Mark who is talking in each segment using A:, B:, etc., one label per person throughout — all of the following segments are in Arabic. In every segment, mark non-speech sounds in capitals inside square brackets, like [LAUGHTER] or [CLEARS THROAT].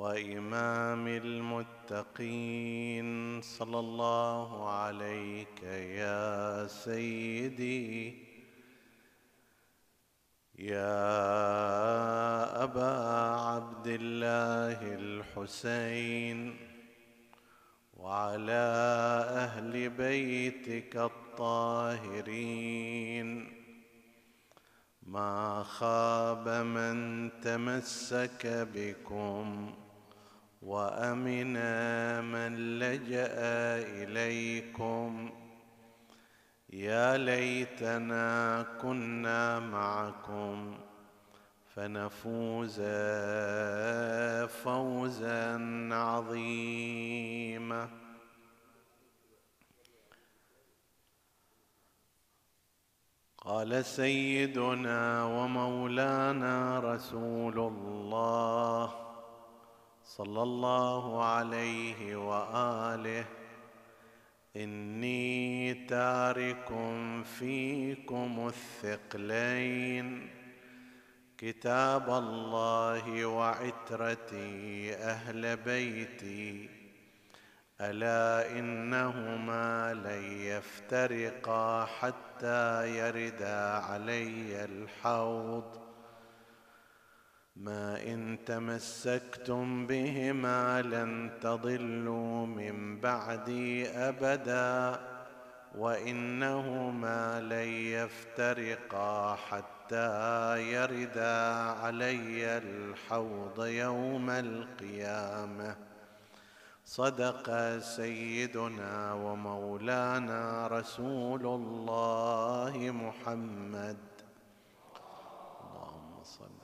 A: وإمام المتقين. صلى الله عليك يا سيدي يا أبا عبد الله الحسين وعلى أهل بيتك الطاهرين. ما خاب من تمسك بكم وامن من لجأ إليكم. يا ليتنا كنا معكم فنفوز فوزا عظيما. قال سيدنا ومولانا رسول الله صلى الله عليه وآله. إني تارك فيكم الثقلين. كتاب الله وعترتي أهل بيتي. ألا إنهما لن يفترقا حتى يردا علي الحوض. ما إن تمسكتم بهما لن تضلوا من بعدي أبدا وإنهما لن يفترقا حتى يردا علي الحوض يوم القيامة. صدق سيدنا ومولانا رسول الله محمد اللهم صل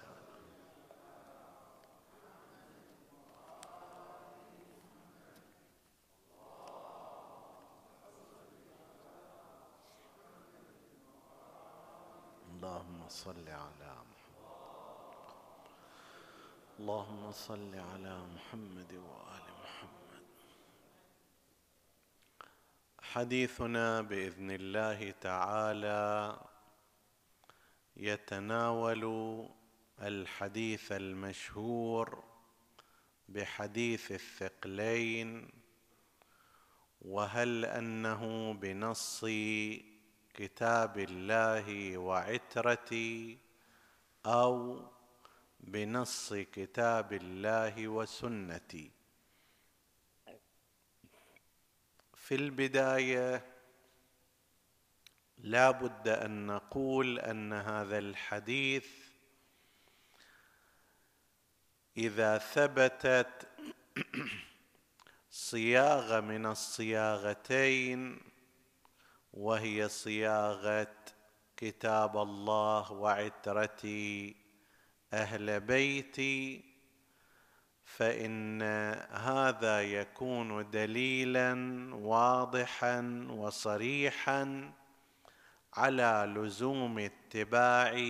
A: اللهم صل على محمد. اللهم صل على محمد وآل محمد. حديثنا بإذن الله تعالى يتناول الحديث المشهور بحديث الثقلين وهل أنه بنص كتاب الله وعترتي أو بنص كتاب الله وسنتي. في البداية لا بد أن نقول أن هذا الحديث إذا ثبتت [CLEARS THROAT] صياغة من الصياغتين وهي صياغة كتاب الله وعترتي أهل بيتي فإن هذا يكون دليلا واضحا وصريحا على لزوم اتباع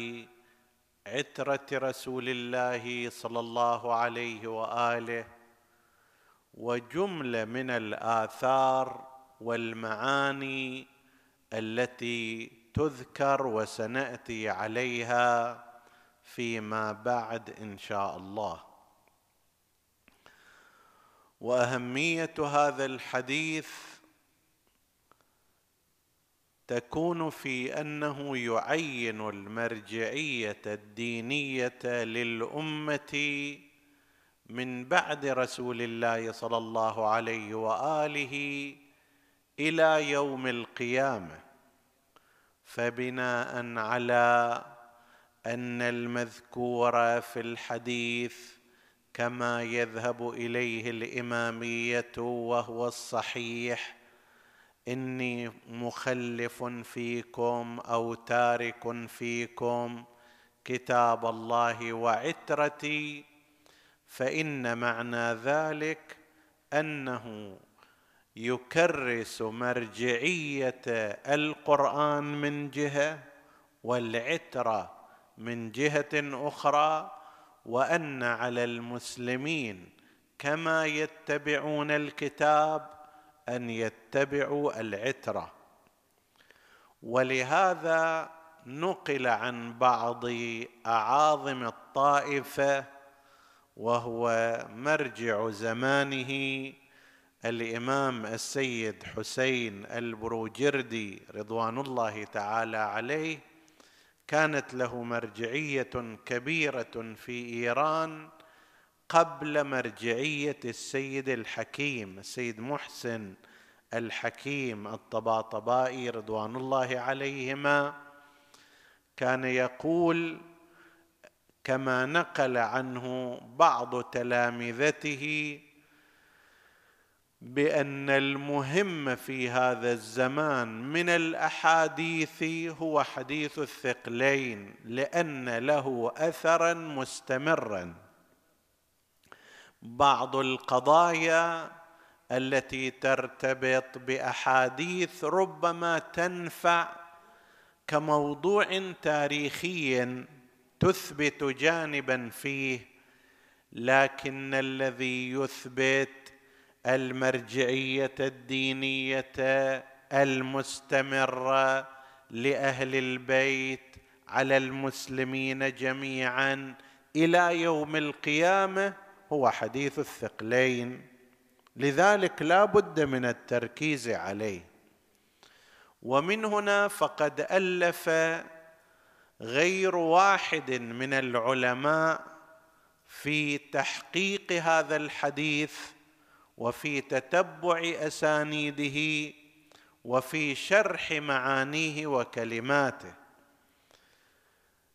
A: عترة رسول الله صلى الله عليه وآله وجملة من الآثار والمعاني التي تذكر وسنأتي عليها فيما بعد إن شاء الله. وأهمية هذا الحديث تكون في أنه يعين المرجعية الدينية للأمة من بعد رسول الله صلى الله عليه وآله إلى يوم القيامة. فبناء على أن المذكور في الحديث كما يذهب إليه الإمامية وهو الصحيح إني مخلف فيكم أو تارك فيكم كتاب الله وعترتي فإن معنى ذلك أنه يكرس مرجعية القرآن من جهة والعترة من جهة أخرى وأن على المسلمين كما يتبعون الكتاب أن يتبعوا العترة. ولهذا نقل عن بعض أعاظم الطائفة وهو مرجع زمانه الإمام السيد حسين البروجردي رضوان الله تعالى عليه كانت له مرجعية كبيرة في إيران قبل مرجعية السيد الحكيم السيد محسن الحكيم الطباطبائي رضوان الله عليهما. كان يقول كما نقل عنه بعض تلامذته بأن المهم في هذا الزمان من الأحاديث هو حديث الثقلين لأن له اثرا مستمرا. بعض القضايا التي ترتبط بأحاديث ربما تنفع كموضوع تاريخي تثبت جانبا فيه لكن الذي يثبت المرجعية الدينية المستمرة لأهل البيت على المسلمين جميعا إلى يوم القيامة هو حديث الثقلين. لذلك لا بد من التركيز عليه. ومن هنا فقد ألف غير واحد من العلماء في تحقيق هذا الحديث وفي تتبع أسانيده وفي شرح معانيه وكلماته.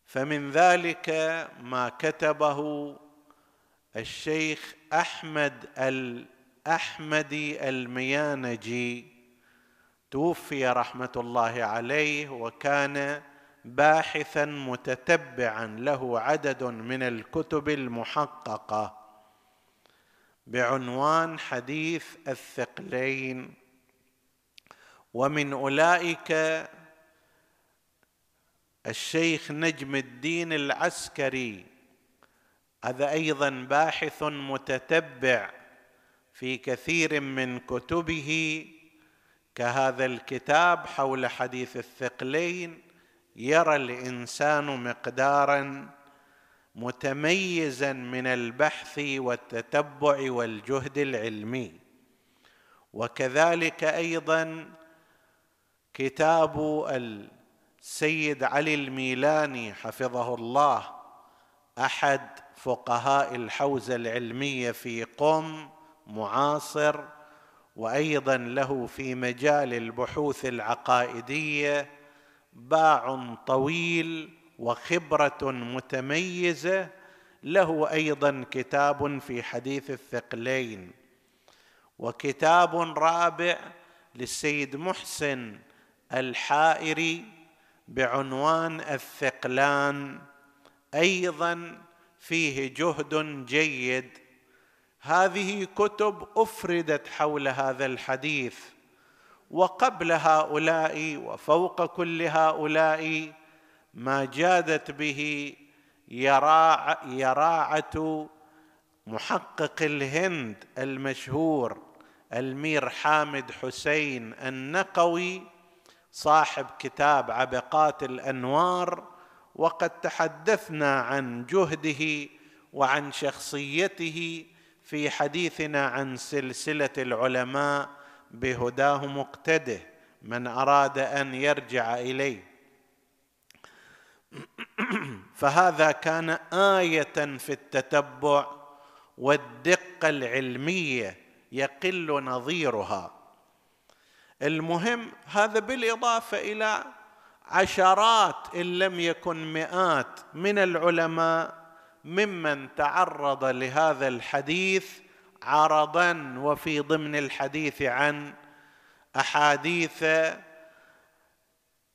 A: فمن ذلك ما كتبه الشيخ أحمد الأحمدي الميانجي توفي رحمة الله عليه وكان باحثا متتبعا له عدد من الكتب المحققة. بعنوان حديث الثقلين. ومن أولئك الشيخ نجم الدين العسكري هذا أيضا باحث متتبع في كثير من كتبه كهذا الكتاب حول حديث الثقلين يرى الإنسان مقدارا متميزا من البحث والتتبع والجهد العلمي. وكذلك أيضا كتاب السيد علي الميلاني حفظه الله أحد فقهاء الحوزة العلمية في قم معاصر وأيضا له في مجال البحوث العقائدية باع طويل وخبرة متميزة. له أيضا كتاب في حديث الثقلين وكتاب رابع للسيد محسن الحائري بعنوان الثقلان. أيضا فيه جهد جيد. هذه كتب أفردت حول هذا الحديث وقبل هؤلاء وفوق كل هؤلاء ما جادت به يراع يراعة محقق الهند المشهور المير حامد حسين النقوي صاحب كتاب عبقات الأنوار وقد تحدثنا عن جهده وعن شخصيته في حديثنا عن سلسلة العلماء بهداه مقتده من أراد أن يرجع إليه. [CLEARS THROAT] فهذا كان آية في التتبع والدقة العلمية يقل نظيرها. المهم هذا بالإضافة إلى عشرات إن لم يكن مئات من العلماء ممن تعرض لهذا الحديث عرضا وفي ضمن الحديث عن أحاديث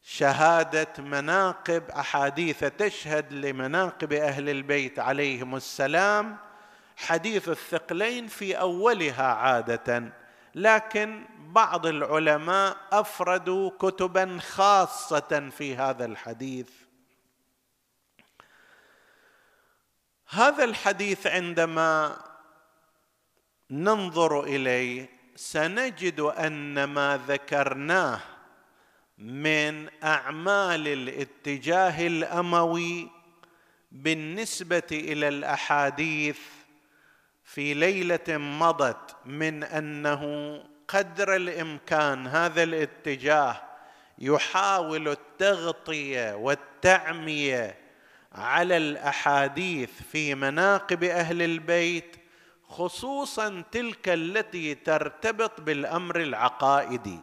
A: شهادة مناقب أحاديث تشهد لمناقب أهل البيت عليهم السلام. حديث الثقلين في أولها عادة لكن بعض العلماء أفردوا كتبا خاصة في هذا الحديث. هذا الحديث عندما ننظر إليه سنجد أن ما ذكرناه من أعمال الاتجاه الأموي بالنسبة إلى الأحاديث في ليلة مضت من أنه قدر الإمكان هذا الاتجاه يحاول التغطية والتعمية على الأحاديث في مناقب أهل البيت خصوصا تلك التي ترتبط بالأمر العقائدي.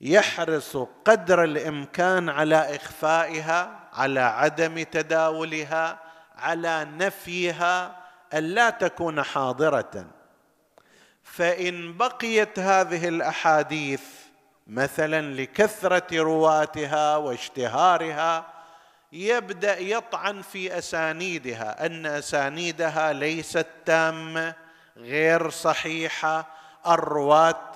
A: يحرص قدر الإمكان على إخفائها على عدم تداولها على نفيها الا تكون حاضرة. فإن بقيت هذه الأحاديث مثلا لكثرة رواتها واشتهارها يبدأ يطعن في أسانيدها أن أسانيدها ليست تامة غير صحيحة الرواة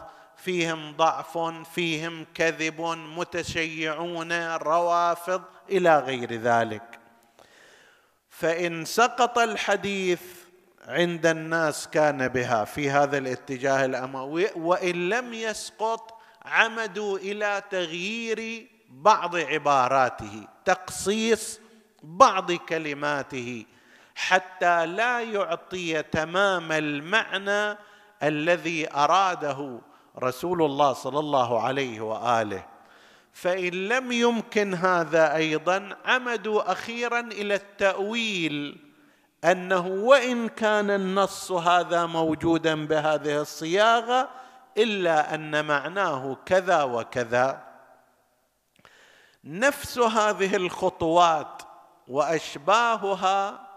A: فيهم ضعف فيهم كذب متشيعون روافض إلى غير ذلك. فإن سقط الحديث عند الناس كان بها في هذا الاتجاه الأموي وإن لم يسقط عمدوا إلى تغيير بعض عباراته تقصيص بعض كلماته حتى لا يعطي تمام المعنى الذي أراده رسول الله صلى الله عليه وآله. فإن لم يمكن هذا أيضا عمدوا أخيرا إلى التأويل أنه وإن كان النص هذا موجودا بهذه الصياغة إلا أن معناه كذا وكذا. نفس هذه الخطوات وأشباهها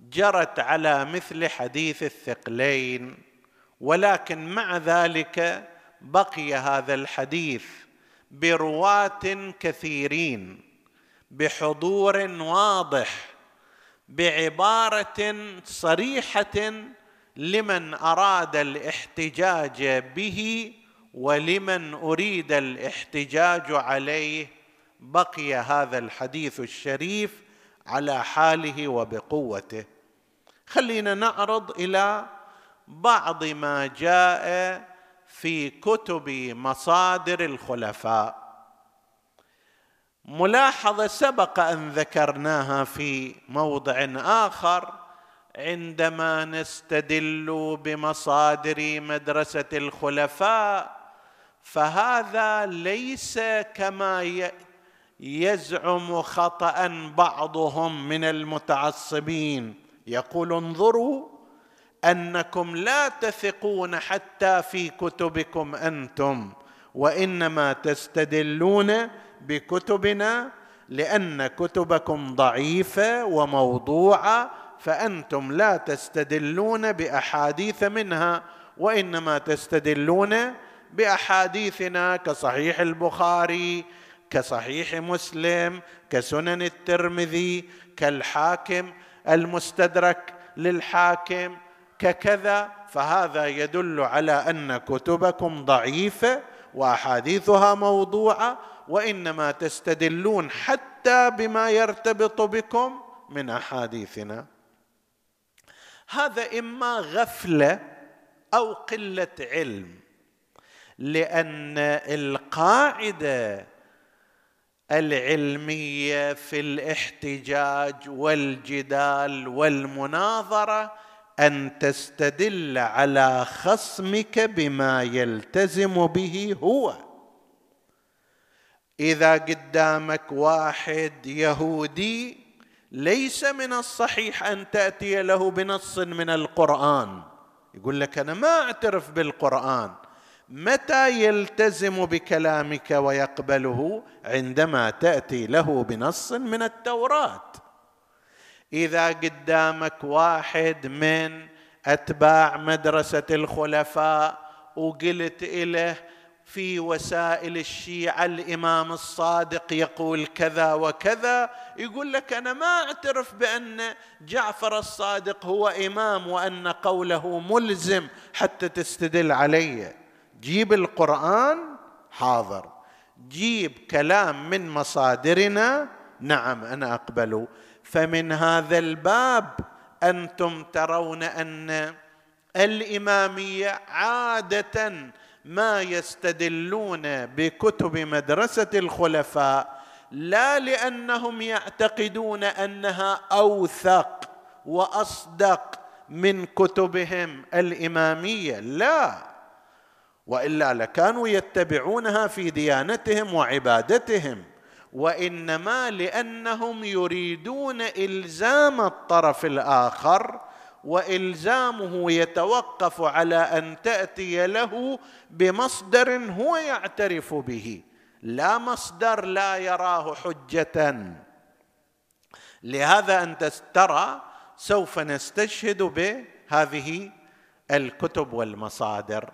A: جرت على مثل حديث الثقلين. ولكن مع ذلك بقي هذا الحديث برواة كثيرين بحضور واضح بعبارة صريحة لمن أراد الاحتجاج به ولمن أريد الاحتجاج عليه بقي هذا الحديث الشريف على حاله وبقوته. خلينا نعرض إلى بعض ما جاء في كتب مصادر الخلفاء. ملاحظة سبق أن ذكرناها في موضع آخر. عندما نستدل بمصادر مدرسة الخلفاء فهذا ليس كما يزعم خطأ بعضهم من المتعصبين. يقول انظروا أنكم لا تثقون حتى في كتبكم أنتم وإنما تستدلون بكتبنا لأن كتبكم ضعيفة وموضوعة فأنتم لا تستدلون بأحاديث منها وإنما تستدلون بأحاديثنا كصحيح البخاري كصحيح مسلم كسنن الترمذي كالحاكم المستدرك للحاكم. ككذا فهذا يدل على أن كتبكم ضعيفة وأحاديثها موضوعة وإنما تستدلون حتى بما يرتبط بكم من أحاديثنا. هذا إما غفلة أو قلة علم لأن القاعدة العلمية في الاحتجاج والجدال والمناظرة أن تستدل على خصمك بما يلتزم به هو. إذا قدامك واحد يهودي ليس من الصحيح أن تأتي له بنص من القرآن. يقول لك أنا ما أعترف بالقرآن. متى يلتزم بكلامك ويقبله؟ عندما تأتي له بنص من التوراة. إذا قدامك واحد من أتباع مدرسة الخلفاء وقلت له في وسائل الشيعة الإمام الصادق يقول كذا وكذا يقول لك أنا ما أعترف بأن جعفر الصادق هو إمام وأن قوله ملزم حتى تستدل علي. جيب القرآن حاضر. جيب كلام من مصادرنا نعم أنا أقبل. فمن هذا الباب أنتم ترون أن الإمامية عادة ما يستدلون بكتب مدرسة الخلفاء لا لأنهم يعتقدون أنها أوثق وأصدق من كتبهم الإمامية لا. وإلا لكانوا يتبعونها في ديانتهم وعبادتهم. وإنما لأنهم يريدون إلزام الطرف الآخر وإلزامه يتوقف على أن تأتي له بمصدر هو يعترف به. لا مصدر لا يراه حجة. لهذا أنت ترى سوف نستشهد بهذه الكتب والمصادر.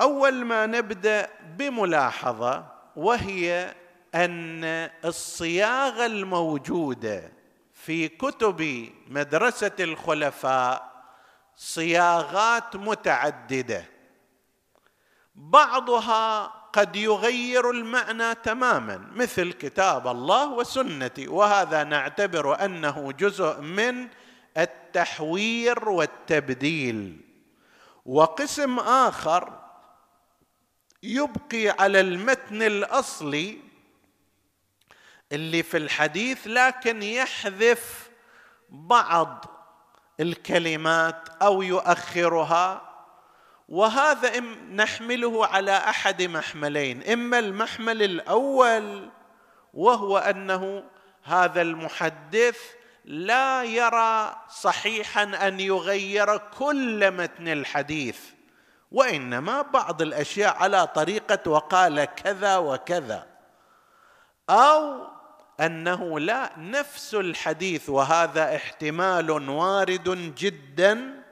A: أول ما نبدأ بملاحظة وهي أن الصياغة الموجودة في كتب مدرسة الخلفاء صياغات متعددة. بعضها قد يغير المعنى تماما مثل كتاب الله وسنتي. وهذا نعتبر أنه جزء من التحوير والتبديل. وقسم آخر يبقي على المتن الأصلي اللي في الحديث لكن يحذف بعض الكلمات أو يؤخرها. وهذا نحمله على أحد محملين إما المحمل الأول وهو أنه هذا المحدث لا يرى صحيحا أن يغير كل متن الحديث. وإنما بعض الأشياء على طريقة وقال كذا وكذا. أو أنه لا نفس الحديث وهذا احتمال وارد جدا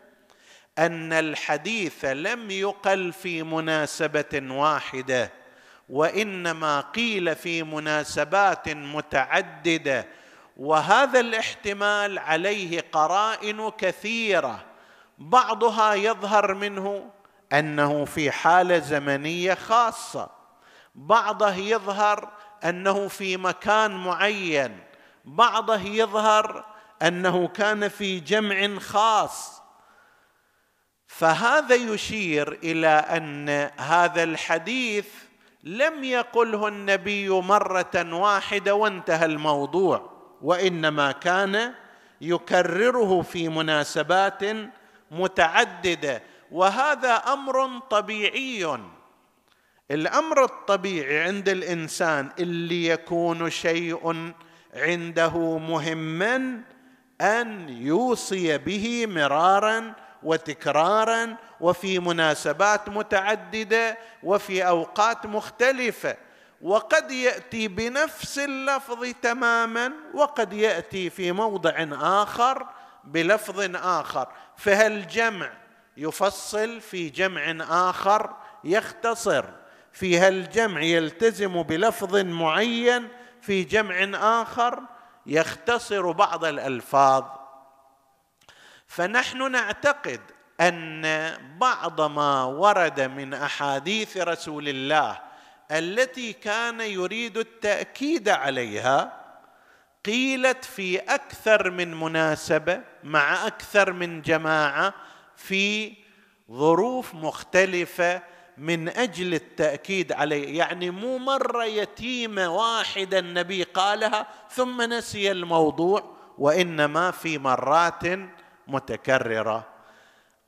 A: أن الحديث لم يقل في مناسبة واحدة وإنما قيل في مناسبات متعددة. وهذا الاحتمال عليه قرائن كثيرة بعضها يظهر منه أنه في حالة زمنية خاصة. بعضه يظهر أنه في مكان معين. بعضه يظهر أنه كان في جمع خاص. فهذا يشير إلى أن هذا الحديث لم يقله النبي مرة واحدة وانتهى الموضوع وإنما كان يكرره في مناسبات متعددة. وهذا أمر طبيعي. الأمر الطبيعي عند الإنسان اللي يكون شيء عنده مهما أن يوصي به مرارا وتكرارا وفي مناسبات متعددة وفي أوقات مختلفة. وقد يأتي بنفس اللفظ تماما وقد يأتي في موضع آخر بلفظ آخر. فهالجمع يفصل في جمع آخر يختصر. في هالجمع يلتزم بلفظ معين في جمع آخر يختصر بعض الألفاظ. فنحن نعتقد أن بعض ما ورد من أحاديث رسول الله التي كان يريد التأكيد عليها قيلت في أكثر من مناسبة مع أكثر من جماعة في ظروف مختلفة من أجل التأكيد عليه. يعني مو مرة يتيمه واحدة النبي قالها ثم نسي الموضوع وإنما في مرات متكررة.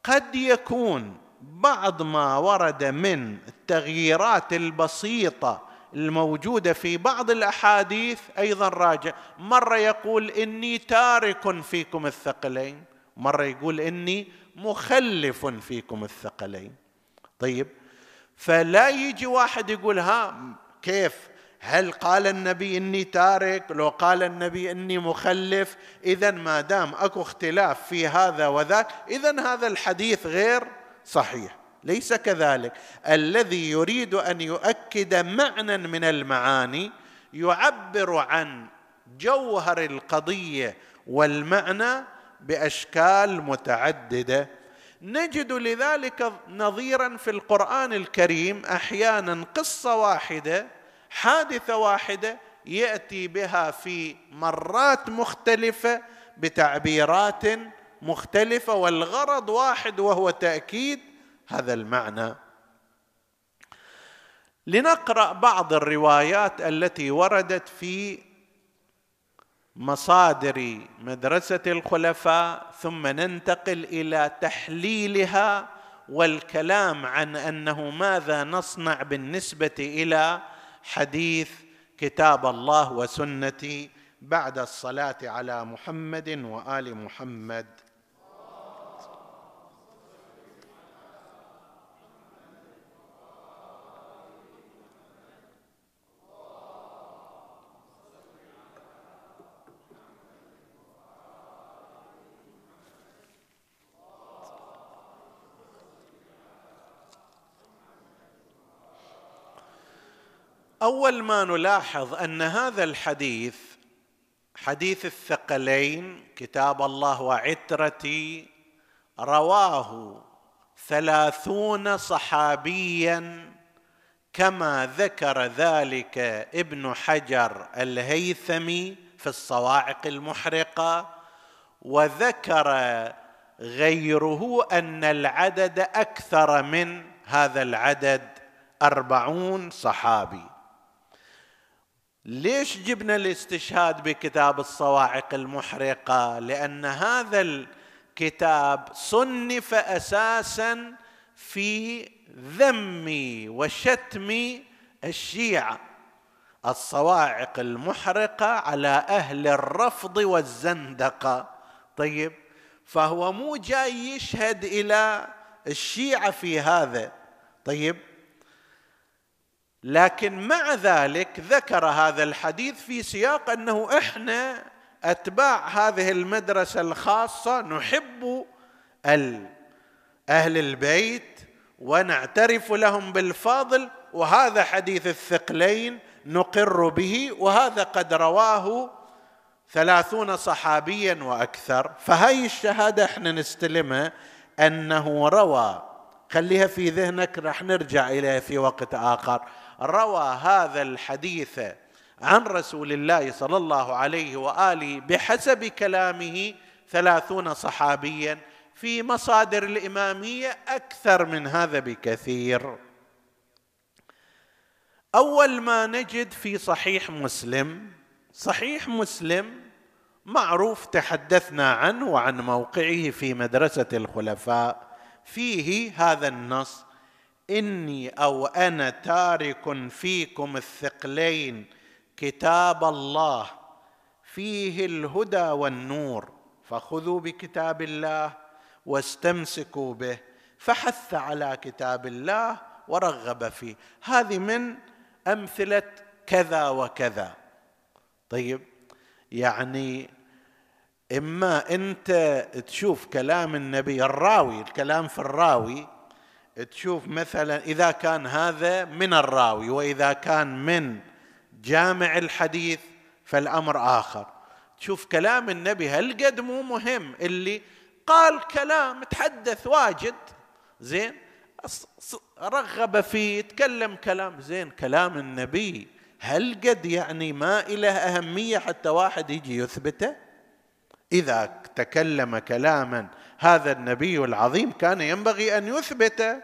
A: قد يكون بعض ما ورد من التغييرات البسيطة الموجودة في بعض الأحاديث أيضا راجع. مرة يقول إني تارك فيكم الثقلين مرة يقول إني مخلف فيكم الثقلين. طيب فلا يجي واحد يقول ها كيف؟ هل قال النبي إني تارك؟ لو قال النبي إني مخلف اذا ما دام أكو اختلاف في هذا وذاك اذا هذا الحديث غير صحيح ليس كذلك. الذي يريد أن يؤكد معنى من المعاني يعبر عن جوهر القضية والمعنى بأشكال متعددة. نجد لذلك نظيرا في القرآن الكريم أحيانا قصة واحدة حادثة واحدة يأتي بها في مرات مختلفة بتعبيرات مختلفة والغرض واحد وهو تأكيد هذا المعنى. لنقرأ بعض الروايات التي وردت في مصادر مدرسة الخلفاء ثم ننتقل إلى تحليلها والكلام عن أنه ماذا نصنع بالنسبة إلى حديث كتاب الله وسنتي بعد الصلاة على محمد وآل محمد. أول ما نلاحظ أن هذا الحديث حديث الثقلين كتاب الله وعترتي رواه ثلاثون صحابيا كما ذكر ذلك ابن حجر الهيثمي في الصواعق المحرقة وذكر غيره أن العدد أكثر من هذا العدد أربعون صحابي. ليش جبنا الاستشهاد بكتاب الصواعق المحرقة؟ لأن هذا الكتاب صنف أساسا في ذم وشتم الشيعة. الصواعق المحرقة على أهل الرفض والزندقة. طيب فهو مو جاي يشهد إلى الشيعة في هذا. طيب لكن مع ذلك ذكر هذا الحديث في سياق أنه إحنا أتباع هذه المدرسة الخاصة نحب أهل البيت ونعترف لهم بالفاضل وهذا حديث الثقلين نقر به وهذا قد رواه ثلاثون صحابيا وأكثر. فهي الشهادة إحنا نستلمها أنه روى. خليها في ذهنك راح نرجع إليها في وقت آخر. روى هذا الحديث عن رسول الله صلى الله عليه وآله بحسب كلامه ثلاثون صحابيا في مصادر الإمامية أكثر من هذا بكثير. أول ما نجد في صحيح مسلم صحيح مسلم معروف تحدثنا عنه وعن موقعه في مدرسة الخلفاء فيه هذا النص. إني أو أنا تارك فيكم الثقلين كتاب الله فيه الهدى والنور فخذوا بكتاب الله واستمسكوا به فحث على كتاب الله ورغب فيه. هذه من أمثلة كذا وكذا. طيب يعني إما أنت تشوف كلام النبي الراوي الكلام في الراوي تشوف مثلا إذا كان هذا من الراوي وإذا كان من جامع الحديث فالأمر آخر. تشوف كلام النبي هل قد مو مهم اللي قال كلام تحدث واجد زين؟ رغب فيه تكلم كلام زين؟ كلام النبي هل قد يعني ما له أهمية حتى واحد يجي يثبته. إذا تكلم كلاما هذا النبي العظيم كان ينبغي أن يثبت.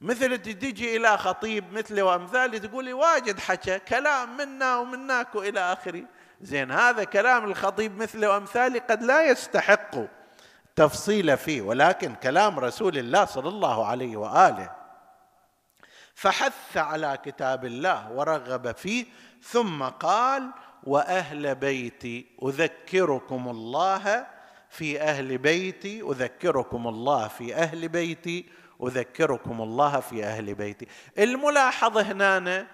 A: مثل تجي إلى خطيب مثلي وامثالي تقولي واجد حكى كلام منا ومناك وإلى آخره. زين هذا كلام الخطيب مثلي وامثالي قد لا يستحق تفصيل فيه ولكن كلام رسول الله صلى الله عليه وآله. فحث على كتاب الله ورغب فيه ثم قال وأهل بيتي أذكركم الله في أهل بيتي أذكركم الله في أهل بيتي أذكركم الله في أهل بيتي. الملاحظه هنا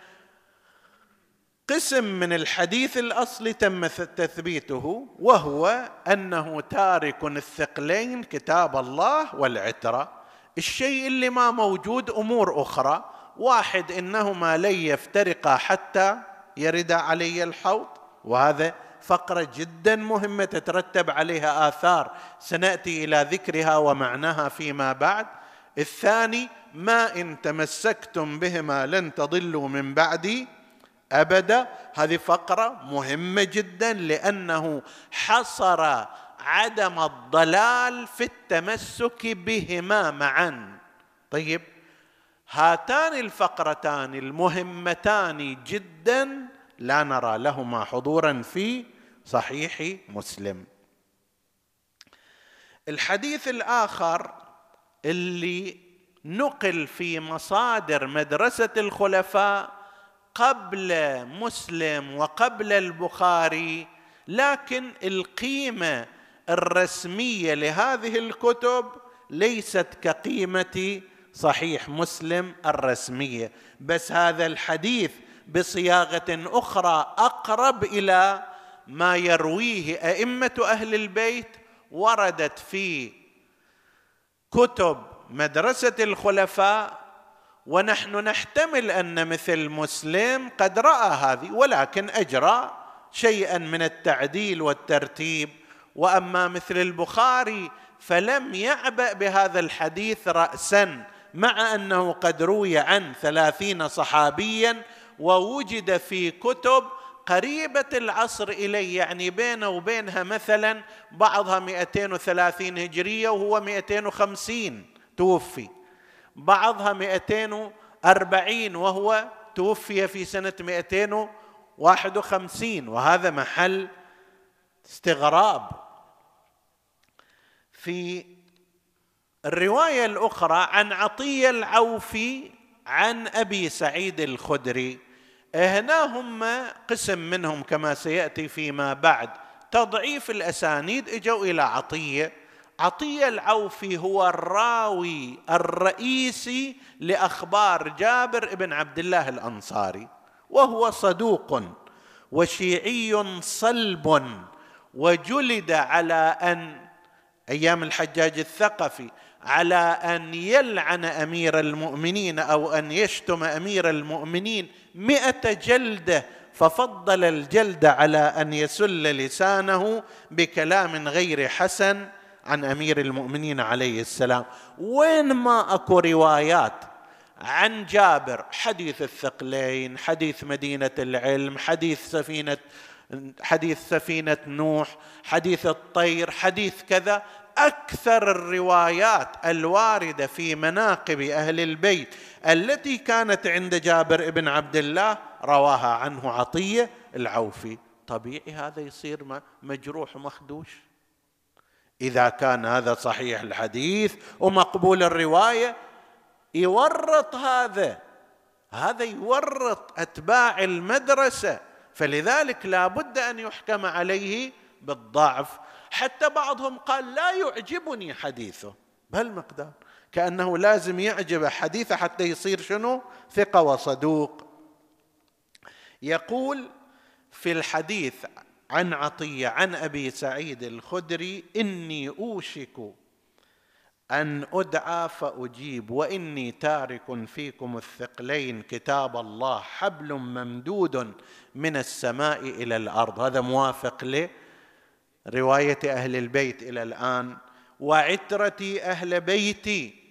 A: قسم من الحديث الاصلي تم تثبيته وهو أنه تارك الثقلين كتاب الله والعترة. الشيء اللي ما موجود أمور أخرى. واحد إنهما لن يفترقا حتى يرد علي الحوض وهذا فقرة جدا مهمة تترتب عليها آثار سنأتي إلى ذكرها ومعناها فيما بعد. الثاني ما إن تمسكتم بهما لن تضلوا من بعدي. أبدا هذه فقرة مهمة جدا لأنه حصر عدم الضلال في التمسك بهما معا. طيب هاتان الفقرتان المهمتان جدا لا نرى لهما حضورا في صحيح مسلم. الحديث الآخر اللي نقل في مصادر مدرسة الخلفاء قبل مسلم وقبل البخاري لكن القيمة الرسمية لهذه الكتب ليست كقيمة صحيح مسلم الرسمية. بس هذا الحديث بصياغة أخرى أقرب إلى ما يرويه أئمة أهل البيت وردت في كتب مدرسة الخلفاء ونحن نحتمل أن مثل مسلم قد رأى هذه ولكن أجرى شيئا من التعديل والترتيب. وأما مثل البخاري فلم يعبأ بهذا الحديث رأسا مع أنه قد روي عن ثلاثين صحابيا ووجد في كتب قريبة العصر إليه يعني بينه وبينها مثلا بعضها 230 هجرية وهو 250 توفي. بعضها 240 وهو توفي في سنة 251 وهذا محل استغراب. في الرواية الأخرى عن عطية العوفي عن أبي سعيد الخدري هنا هم قسم منهم كما سيأتي فيما بعد. تضعيف الأسانيد إجوا إلى عطية. عطية العوفي هو الراوي الرئيسي لأخبار جابر بن عبد الله الأنصاري وهو صدوق وشيعي صلب وجلد على أن أيام الحجاج الثقفي على أن يلعن أمير المؤمنين أو أن يشتم أمير المؤمنين مئة جلده ففضل الجلد على أن يسل لسانه بكلام غير حسن عن أمير المؤمنين عليه السلام. وين ما أكو روايات عن جابر حديث الثقلين حديث مدينة العلم حديث سفينة حديث سفينة نوح حديث الطير حديث كذا أكثر الروايات الواردة في مناقب أهل البيت التي كانت عند جابر بن عبد الله رواها عنه عطية العوفي. طبيعي هذا يصير مجروح ومخدوش إذا كان هذا صحيح الحديث ومقبول الرواية يورط هذا. هذا يورط أتباع المدرسة. فلذلك لا بد أن يحكم عليه بالضعف حتى بعضهم قال لا يعجبني حديثه. بهالمقدار. كأنه لازم يعجب حديثه حتى يصير شنو؟ ثقة وصدوق. يقول في الحديث عن عطية عن أبي سعيد الخدري إني أوشك أن أدعى فأجيب وإني تارك فيكم الثقلين كتاب الله حبل ممدود من السماء إلى الأرض. هذا موافق لروايه أهل البيت إلى الآن وعترتي أهل بيتي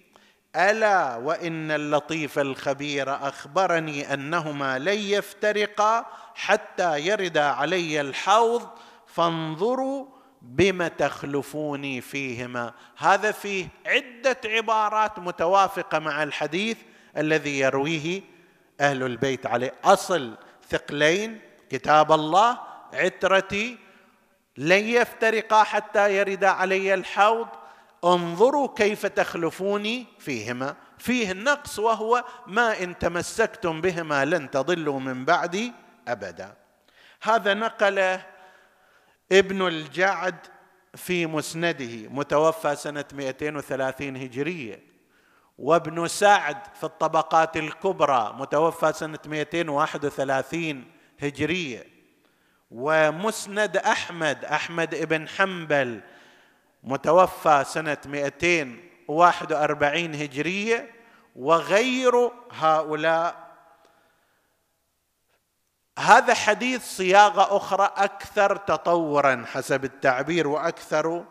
A: ألا وإن اللطيف الخبير أخبرني أنهما لن يفترقا حتى يرد علي الحوض فانظروا بم تخلفوني فيهما. هذا فيه عدة عبارات متوافقة مع الحديث الذي يرويه أهل البيت عليه. أصل ثقلين كتاب الله عترتي لن يفترقا حتى يرد علي الحوض. انظروا كيف تخلفوني فيهما. فيه النقص وهو ما إن تمسكتم بهما لن تضلوا من بعدي أبدا. هذا نقله ابن الجعد في مسنده متوفى سنة 230 هجرية. وابن سعد في الطبقات الكبرى متوفى سنة 231 هجرية. ومسند أحمد أحمد بن حنبل متوفى سنة 200 واحد وأربعين هجرية وغير هؤلاء. هذا حديث صياغة أخرى أكثر تطورا حسب التعبير وأكثر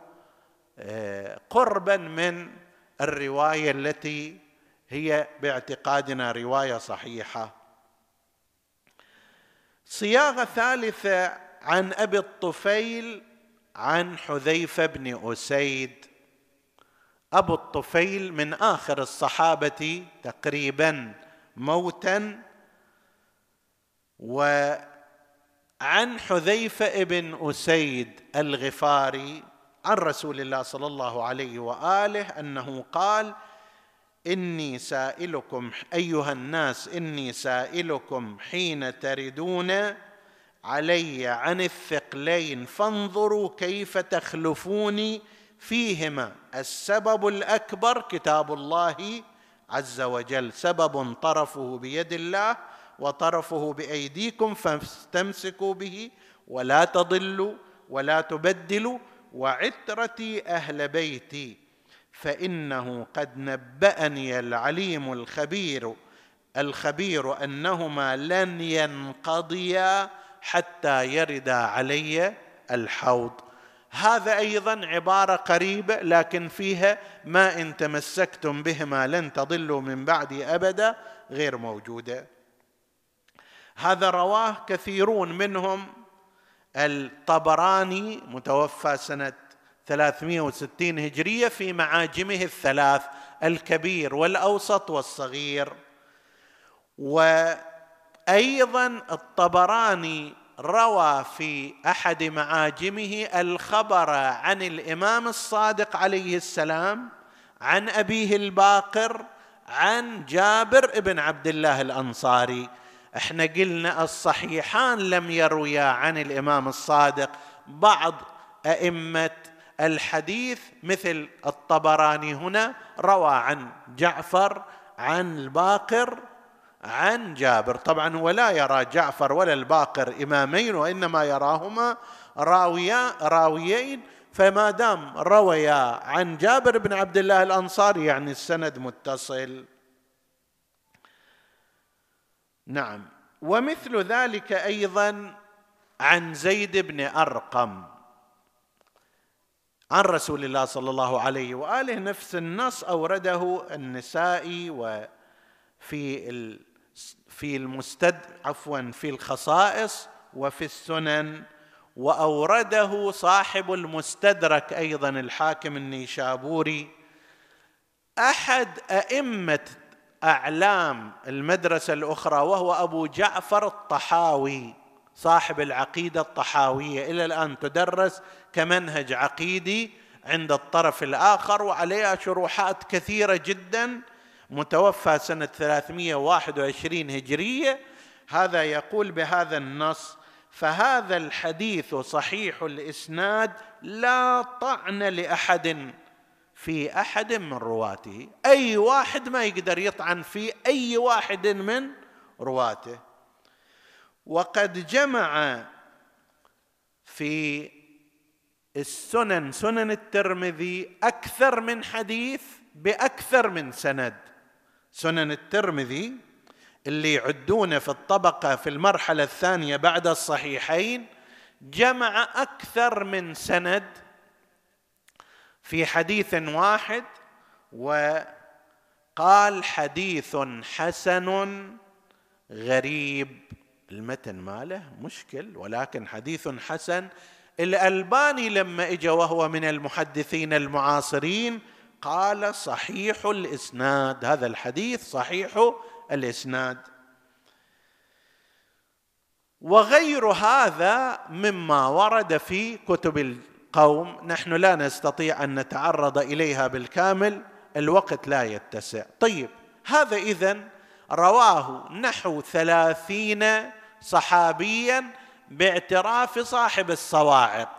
A: آه، قربا من الرواية التي هي باعتقادنا رواية صحيحة. صياغة ثالثة عن أبي الطفيل عن حذيفة بن أسيد. أبو الطفيل من آخر الصحابة تقريبا موتا. وعن حذيفة بن أسيد الغفاري عن رسول الله صلى الله عليه وآله أنه قال إني سائلكم أيها الناس إني سائلكم حين تردون علي عن الثقلين. فانظروا كيف تخلفوني فيهما. السبب الأكبر كتاب الله عز وجل. سبب طرفه بيد الله وطرفه بأيديكم فاستمسكوا به ولا تضلوا ولا تبدلوا. وعترتي أهل بيتي. فإنه قد نبأني العليم الخبير. الخبير أنهما لن ينقضيا حتى يردا علي الحوض. هذا أيضا عبارة قريبة لكن فيها ما إن تمسكتم بهما لن تضلوا من بعدي أبدا غير موجودة. هذا رواه كثيرون منهم. الطبراني متوفى سنة 360 هجرية في معاجمه الثلاث الكبير والأوسط والصغير. وأيضا الطبراني روى في أحد معاجمه الخبر عن الإمام الصادق عليه السلام عن أبيه الباقر عن جابر بن عبد الله الأنصاري. إحنا قلنا الصحيحان لم يرويا عن الإمام الصادق بعض أئمة الحديث مثل الطبراني هنا روى عن جعفر عن الباقر عن جابر. طبعا هو لا يرى جعفر ولا الباقر إمامين وإنما يراهما راويا راويين. فما دام رويا عن جابر بن عبد الله الأنصاري يعني السند متصل. نعم. ومثل ذلك أيضا عن زيد بن أرقم. عن رسول الله صلى الله عليه وآله. نفس النص أورده النسائي وفي في المستد عفوا في الخصائص وفي السنن. وأورده صاحب المستدرك أيضا الحاكم النيشابوري. أحد أئمة أعلام المدرسة الأخرى وهو أبو جعفر الطحاوي صاحب العقيدة الطحاوية. إلى الآن تدرس كمنهج عقيدي عند الطرف الآخر وعليها شروحات كثيرة جدا متوفى سنة 321 هجرية. هذا يقول بهذا النص فهذا الحديث صحيح الإسناد لا طعن لأحد في أحد من رواته. أي واحد ما يقدر يطعن في أي واحد من رواته. وقد جمع في السنن سنن الترمذي أكثر من حديث بأكثر من سند. سنن الترمذي اللي يعدونه في الطبقة في المرحلة الثانية بعد الصحيحين جمع أكثر من سند في حديث واحد وقال حديث حسن غريب. المتن ماله مشكل ولكن حديث حسن الألباني لما اجى وهو من المحدثين المعاصرين قال صحيح الإسناد هذا الحديث صحيح الإسناد. وغير هذا مما ورد في كتب القوم نحن لا نستطيع أن نتعرض إليها بالكامل الوقت لا يتسع. طيب هذا اذا رواه نحو ثلاثين صحابيا باعتراف صاحب الصواعق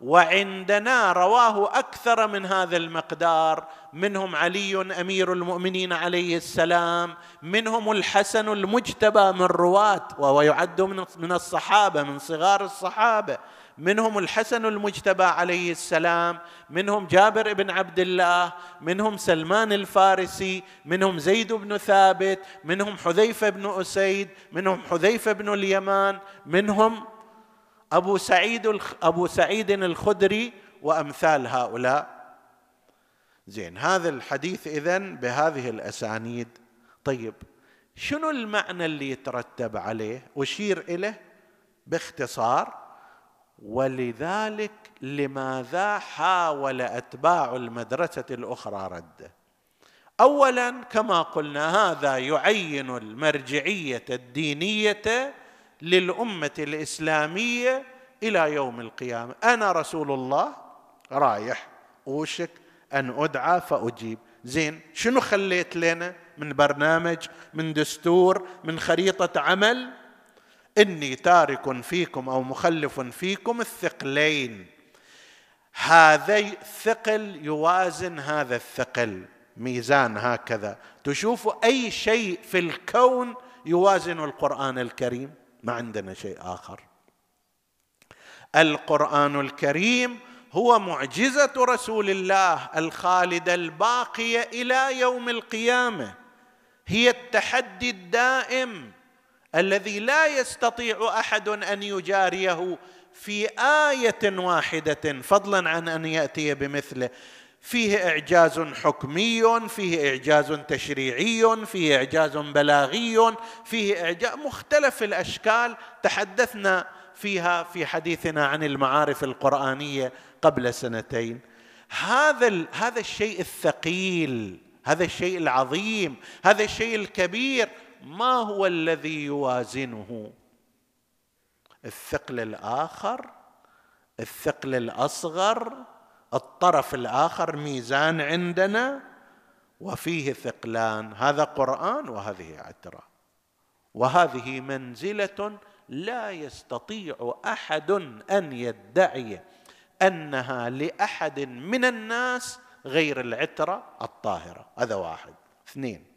A: وعندنا رواه أكثر من هذا المقدار منهم علي أمير المؤمنين عليه السلام منهم الحسن المجتبى من رواة وهو يعد من الصحابة من صغار الصحابة. منهم الحسن المجتبى عليه السلام منهم جابر بن عبد الله منهم سلمان الفارسي منهم زيد بن ثابت منهم حذيفة بن أسيد منهم حذيفة بن اليمان منهم أبو سعيد أبو سعيد الخدري وأمثال هؤلاء. زين هذا الحديث إذن بهذه الأسانيد. طيب شنو المعنى اللي يترتب عليه؟ أشير إليه باختصار. ولذلك لماذا حاول أتباع المدرسة الأخرى رده اولا كما قلنا هذا يعين المرجعية الدينية للأمة الإسلامية إلى يوم القيامة. أنا رسول الله رايح أوشك أن أدعى فأجيب. زين شنو خليت لنا؟ من برنامج من دستور من خريطة عمل؟ إني تارك فيكم أو مخلف فيكم الثقلين. هذا الثقل يوازن هذا الثقل. ميزان هكذا. تشوفوا أي شيء في الكون يوازن القرآن الكريم؟ ما عندنا شيء آخر. القرآن الكريم هو معجزة رسول الله الخالده الباقيه إلى يوم القيامة. هي التحدي الدائم. الذي لا يستطيع أحد أن يجاريه في آية واحدة فضلا عن أن يأتي بمثله. فيه إعجاز حكمي فيه إعجاز تشريعي فيه إعجاز بلاغي فيه إعجاز مختلف الأشكال. تحدثنا فيها في حديثنا عن المعارف القرآنية قبل سنتين. هذا هذا الشيء الثقيل هذا الشيء العظيم هذا الشيء الكبير ما هو الذي يوازنه؟ الثقل الآخر الثقل الأصغر الطرف الآخر ميزان عندنا وفيه ثقلان. هذا قرآن وهذه عترة. وهذه منزلة لا يستطيع أحد أن يدعي أنها لأحد من الناس غير العترة الطاهرة. هذا واحد. اثنين.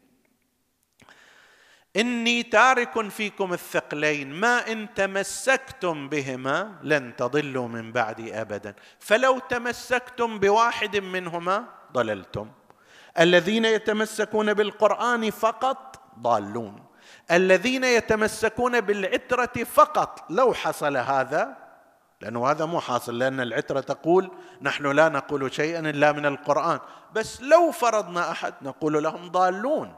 A: إني تارك فيكم الثقلين ما إن تمسكتم بهما لن تضلوا من بعدي ابدا. فلو تمسكتم بواحد منهما ضللتم. الذين يتمسكون بالقرآن فقط ضالون. الذين يتمسكون بالعترة فقط لو حصل هذا لأنه هذا مو حاصل لأن العترة تقول نحن لا نقول شيئا إلا من القرآن. بس لو فرضنا أحد نقول لهم ضالون.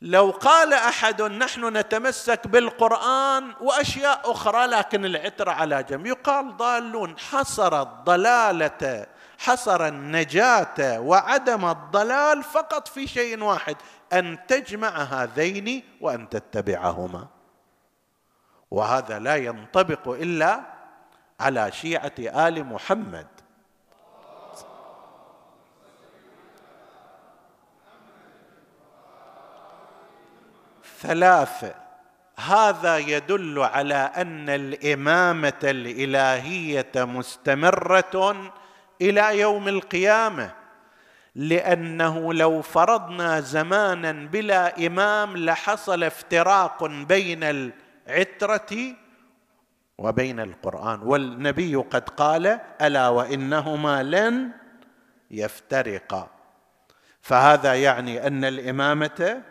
A: لو قال أحد نحن نتمسك بالقرآن وأشياء أخرى لكن العتر على جنب يقال ضالون حصر الضلالة حصر النجاة وعدم الضلال فقط في شيء واحد أن تجمع هذين وأن تتبعهما. وهذا لا ينطبق إلا على شيعة آل محمد. ثلاثة هذا يدل على أن الإمامة الإلهية مستمرة إلى يوم القيامة لأنه لو فرضنا زمانا بلا إمام لحصل افتراق بين العترة وبين القرآن. والنبي قد قال ألا وإنهما لن يفترقا. فهذا يعني أن الإمامة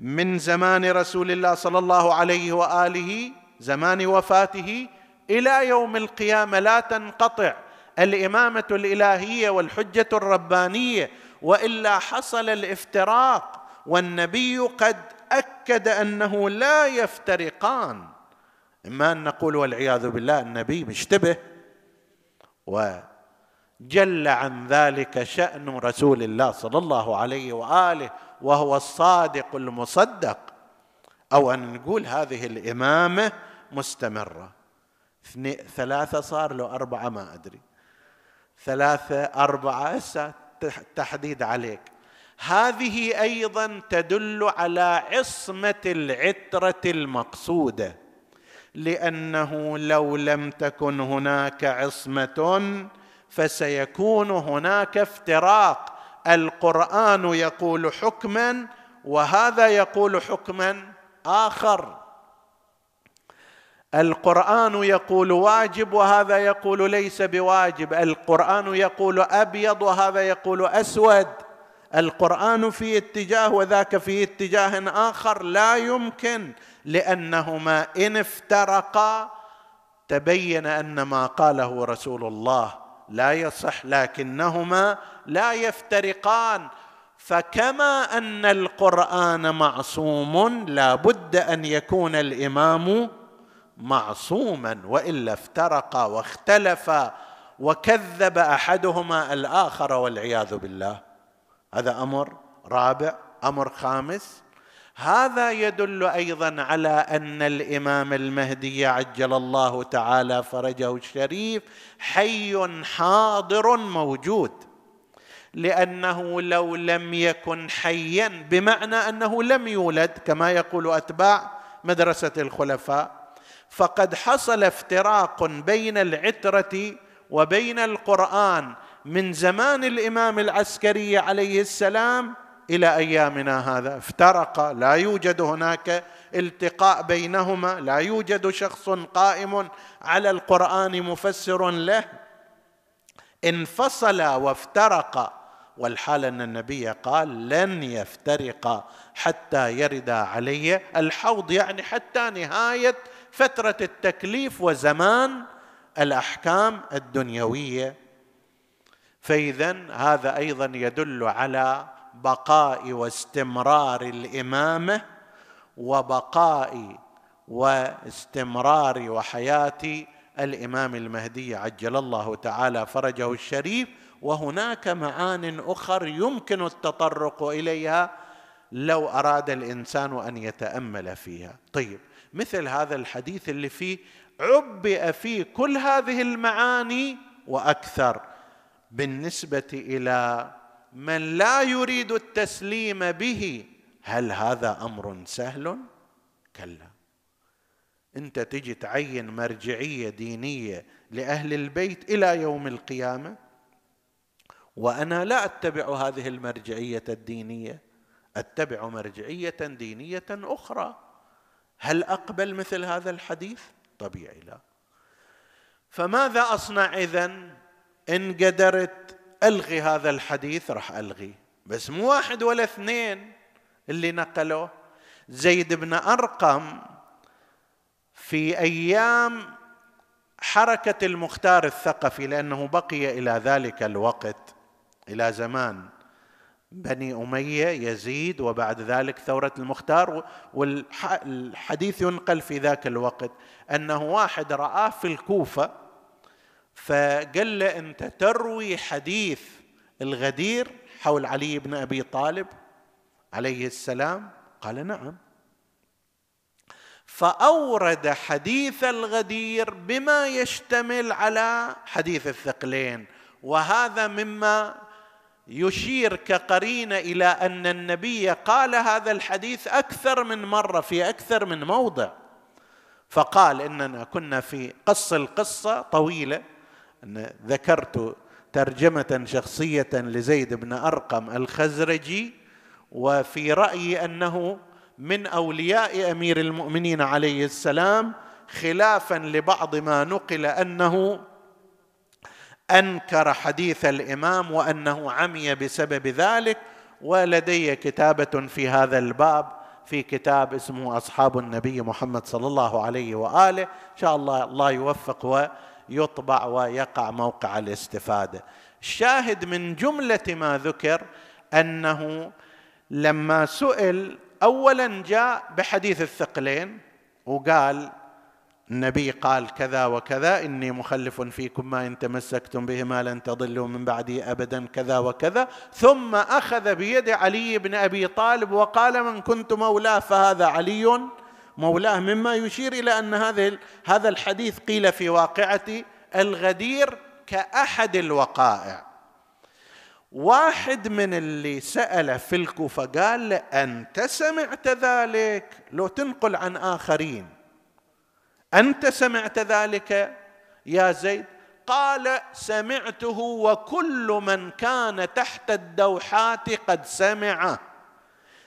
A: من زمان رسول الله صلى الله عليه وآله زمان وفاته إلى يوم القيامة لا تنقطع. الإمامة الإلهية والحجة الربانية وإلا حصل الافتراق والنبي قد أكد أنه لا يفترقان. إما أن نقول والعياذ بالله النبي مشتبه وجل عن ذلك شأن رسول الله صلى الله عليه وآله وهو الصادق المصدق. أو أن نقول هذه الإمامة مستمرة. ثلاثة صار له أربعة ما أدري. ثلاثة أربعة هسه تحديد عليك. هذه أيضا تدل على عصمة العترة المقصودة. لأنه لو لم تكن هناك عصمة فسيكون هناك افتراق. القرآن يقول حكما وهذا يقول حكما آخر. القرآن يقول واجب وهذا يقول ليس بواجب. القرآن يقول أبيض وهذا يقول أسود. القرآن في اتجاه وذاك في اتجاه آخر لا يمكن لأنهما إن افترقا. تبين أن ما قاله رسول الله لا يصح لكنهما لا يفترقان. فكما أن القرآن معصوم لا بد أن يكون الإمام معصوما والا افترقا واختلفا وكذب أحدهما الآخر والعياذ بالله. هذا أمر رابع أمر خامس. هذا يدل أيضا على أن الإمام المهدي عجل الله تعالى فرجه الشريف حي حاضر موجود. لأنه لو لم يكن حيا بمعنى أنه لم يولد كما يقول أتباع مدرسة الخلفاء فقد حصل افتراق بين العترة وبين القرآن من زمان الإمام العسكري عليه السلام إلى أيامنا هذا. افترق لا يوجد هناك التقاء بينهما لا يوجد شخص قائم على القرآن مفسر له. انفصل وافترق والحال أن النبي قال لن يفترقا حتى يرد علي الحوض يعني حتى نهاية فترة التكليف وزمان الأحكام الدنيوية. فإذا هذا أيضا يدل على بقاء واستمرار الإمامة وبقاء واستمرار وحياة الإمام المهدي عجل الله تعالى فرجه الشريف. وهناك معان أخر يمكن التطرق إليها لو أراد الإنسان أن يتأمل فيها. طيب مثل هذا الحديث اللي فيه عبئ فيه كل هذه المعاني وأكثر بالنسبة إلى من لا يريد التسليم به هل هذا أمر سهل؟ كلا. أنت تجي تعين مرجعية دينية لأهل البيت إلى يوم القيامة؟ وأنا لا أتبع هذه المرجعية الدينية. أتبع مرجعية دينية أخرى. هل أقبل مثل هذا الحديث؟ طبيعي لا. فماذا أصنع اذا إن قدرت ألغي هذا الحديث راح ألغي. بس مو واحد ولا اثنين اللي نقلوه. زيد بن أرقم في أيام حركة المختار الثقفي لأنه بقي إلى ذلك الوقت إلى زمان. بني أمية يزيد وبعد ذلك ثورة المختار والحديث ينقل في ذاك الوقت أنه واحد راه في الكوفة فقال له أنت تروي حديث الغدير حول علي بن أبي طالب عليه السلام؟ قال نعم. فأورد حديث الغدير بما يشتمل على حديث الثقلين وهذا مما يشير كقرينه إلى أن النبي قال هذا الحديث أكثر من مرة في أكثر من موضع. فقال إننا كنا في قص القصة طويلة. أن ذكرت ترجمة شخصية لزيد بن أرقم الخزرجي وفي رأيي أنه من أولياء أمير المؤمنين عليه السلام خلافا لبعض ما نقل أنه أنكر حديث الإمام وأنه عمي بسبب ذلك ولدي كتابة في هذا الباب في كتاب اسمه أصحاب النبي محمد صلى الله عليه وآله. إن شاء الله الله يوفق ويطبع ويقع موقع الاستفادة. الشاهد من جملة ما ذكر أنه لما سئل اولا جاء بحديث الثقلين وقال النبي قال كذا وكذا إني مخلف فيكم ما إن تمسكتم بهما لن تضلوا من بعدي أبدا كذا وكذا. ثم أخذ بيد علي بن أبي طالب وقال من كنت مولاه فهذا علي. مولاه مما يشير إلى أن هذا هذا الحديث قيل في واقعة الغدير كأحد الوقائع. واحد من اللي سأل في الكوفة قال أنت سمعت ذلك؟ لو تنقل عن آخرين. أنت سمعت ذلك يا زيد؟ قال سمعته وكل من كان تحت الدوحات قد سمعه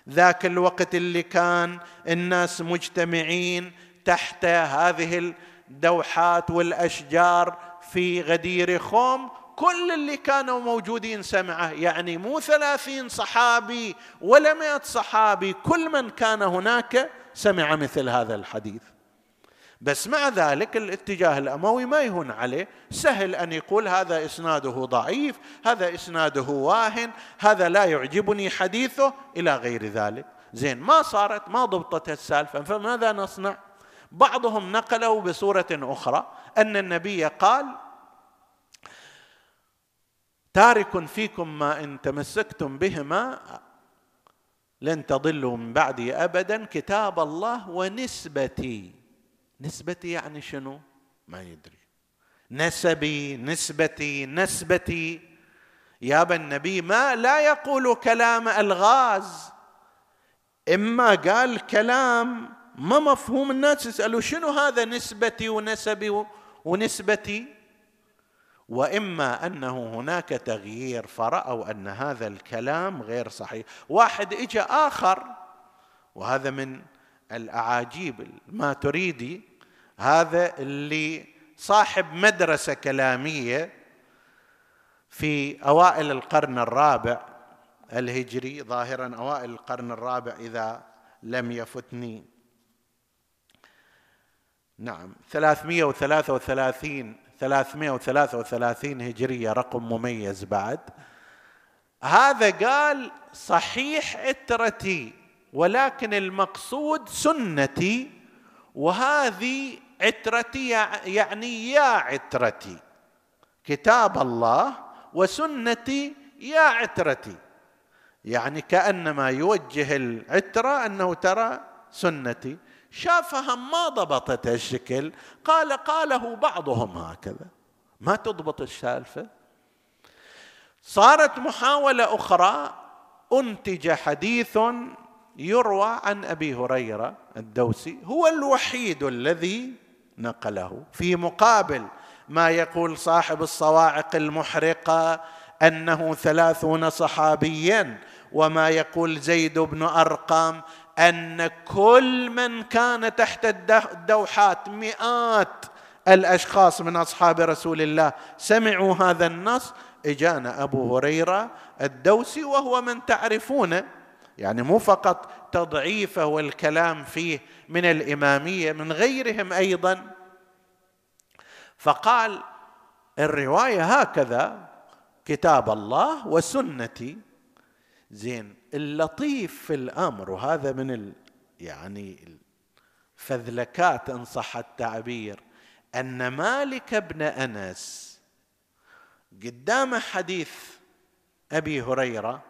A: ذاك الوقت اللي كان الناس مجتمعين تحت هذه الدوحات والأشجار في غدير خوم كل اللي كانوا موجودين سمعه يعني مو ثلاثين صحابي ولا مئة صحابي كل من كان هناك سمع مثل هذا الحديث. بس مع ذلك الاتجاه الأموي ما يهون عليه. سهل أن يقول هذا إسناده ضعيف هذا إسناده واهن هذا لا يعجبني حديثه إلى غير ذلك. زين ما صارت ما ضبطت السالفة فماذا نصنع؟ بعضهم نقله بصورة أخرى أن النبي قال تارك فيكم ما إن تمسكتم بهما لن تضلوا من بعدي ابدا كتاب الله ونسبتي. نسبتي يعني شنو؟ ما يدري. نسبي نسبتي نسبتي. يابا النبي ما لا يقول كلام الغاز. إما قال كلام ما مفهوم الناس يسألوا شنو هذا نسبتي ونسبي ونسبتي؟ وإما أنه هناك تغيير فرأوا أن هذا الكلام غير صحيح. واحد اجى آخر وهذا من الأعاجيب ما تريدي هذا اللي صاحب مدرسة كلامية في أوائل القرن الرابع الهجري ظاهرا أوائل القرن الرابع إذا لم يفتني. نعم 333 333 هجرية رقم مميز بعد. هذا قال صحيح عترتي ولكن المقصود سنتي وهذه عترتي يعني يا عترتي. كتاب الله وسنتي يا عترتي. يعني كأنما يوجه العترة أنه ترى سنتي. شافها ما ضبطت الشكل. قال قاله بعضهم هكذا. ما تضبط السالفة؟ صارت محاولة أخرى أنتج حديث يروى عن أبي هريرة الدوسي هو الوحيد الذي نقله في مقابل ما يقول صاحب الصواعق المحرقة أنه ثلاثون صحابيا وما يقول زيد بن أرقم أن كل من كان تحت الدوحات مئات الأشخاص من أصحاب رسول الله سمعوا هذا النص إجانا أبو هريرة الدوسي وهو من تعرفونه يعني مو فقط تضعيفه والكلام فيه من الإمامية من غيرهم أيضا. فقال الرواية هكذا كتاب الله وسنتي. زين اللطيف في الأمر وهذا من ال يعني الفذلكات إن صح التعبير أن مالك بن أنس قدام حديث أبي هريرة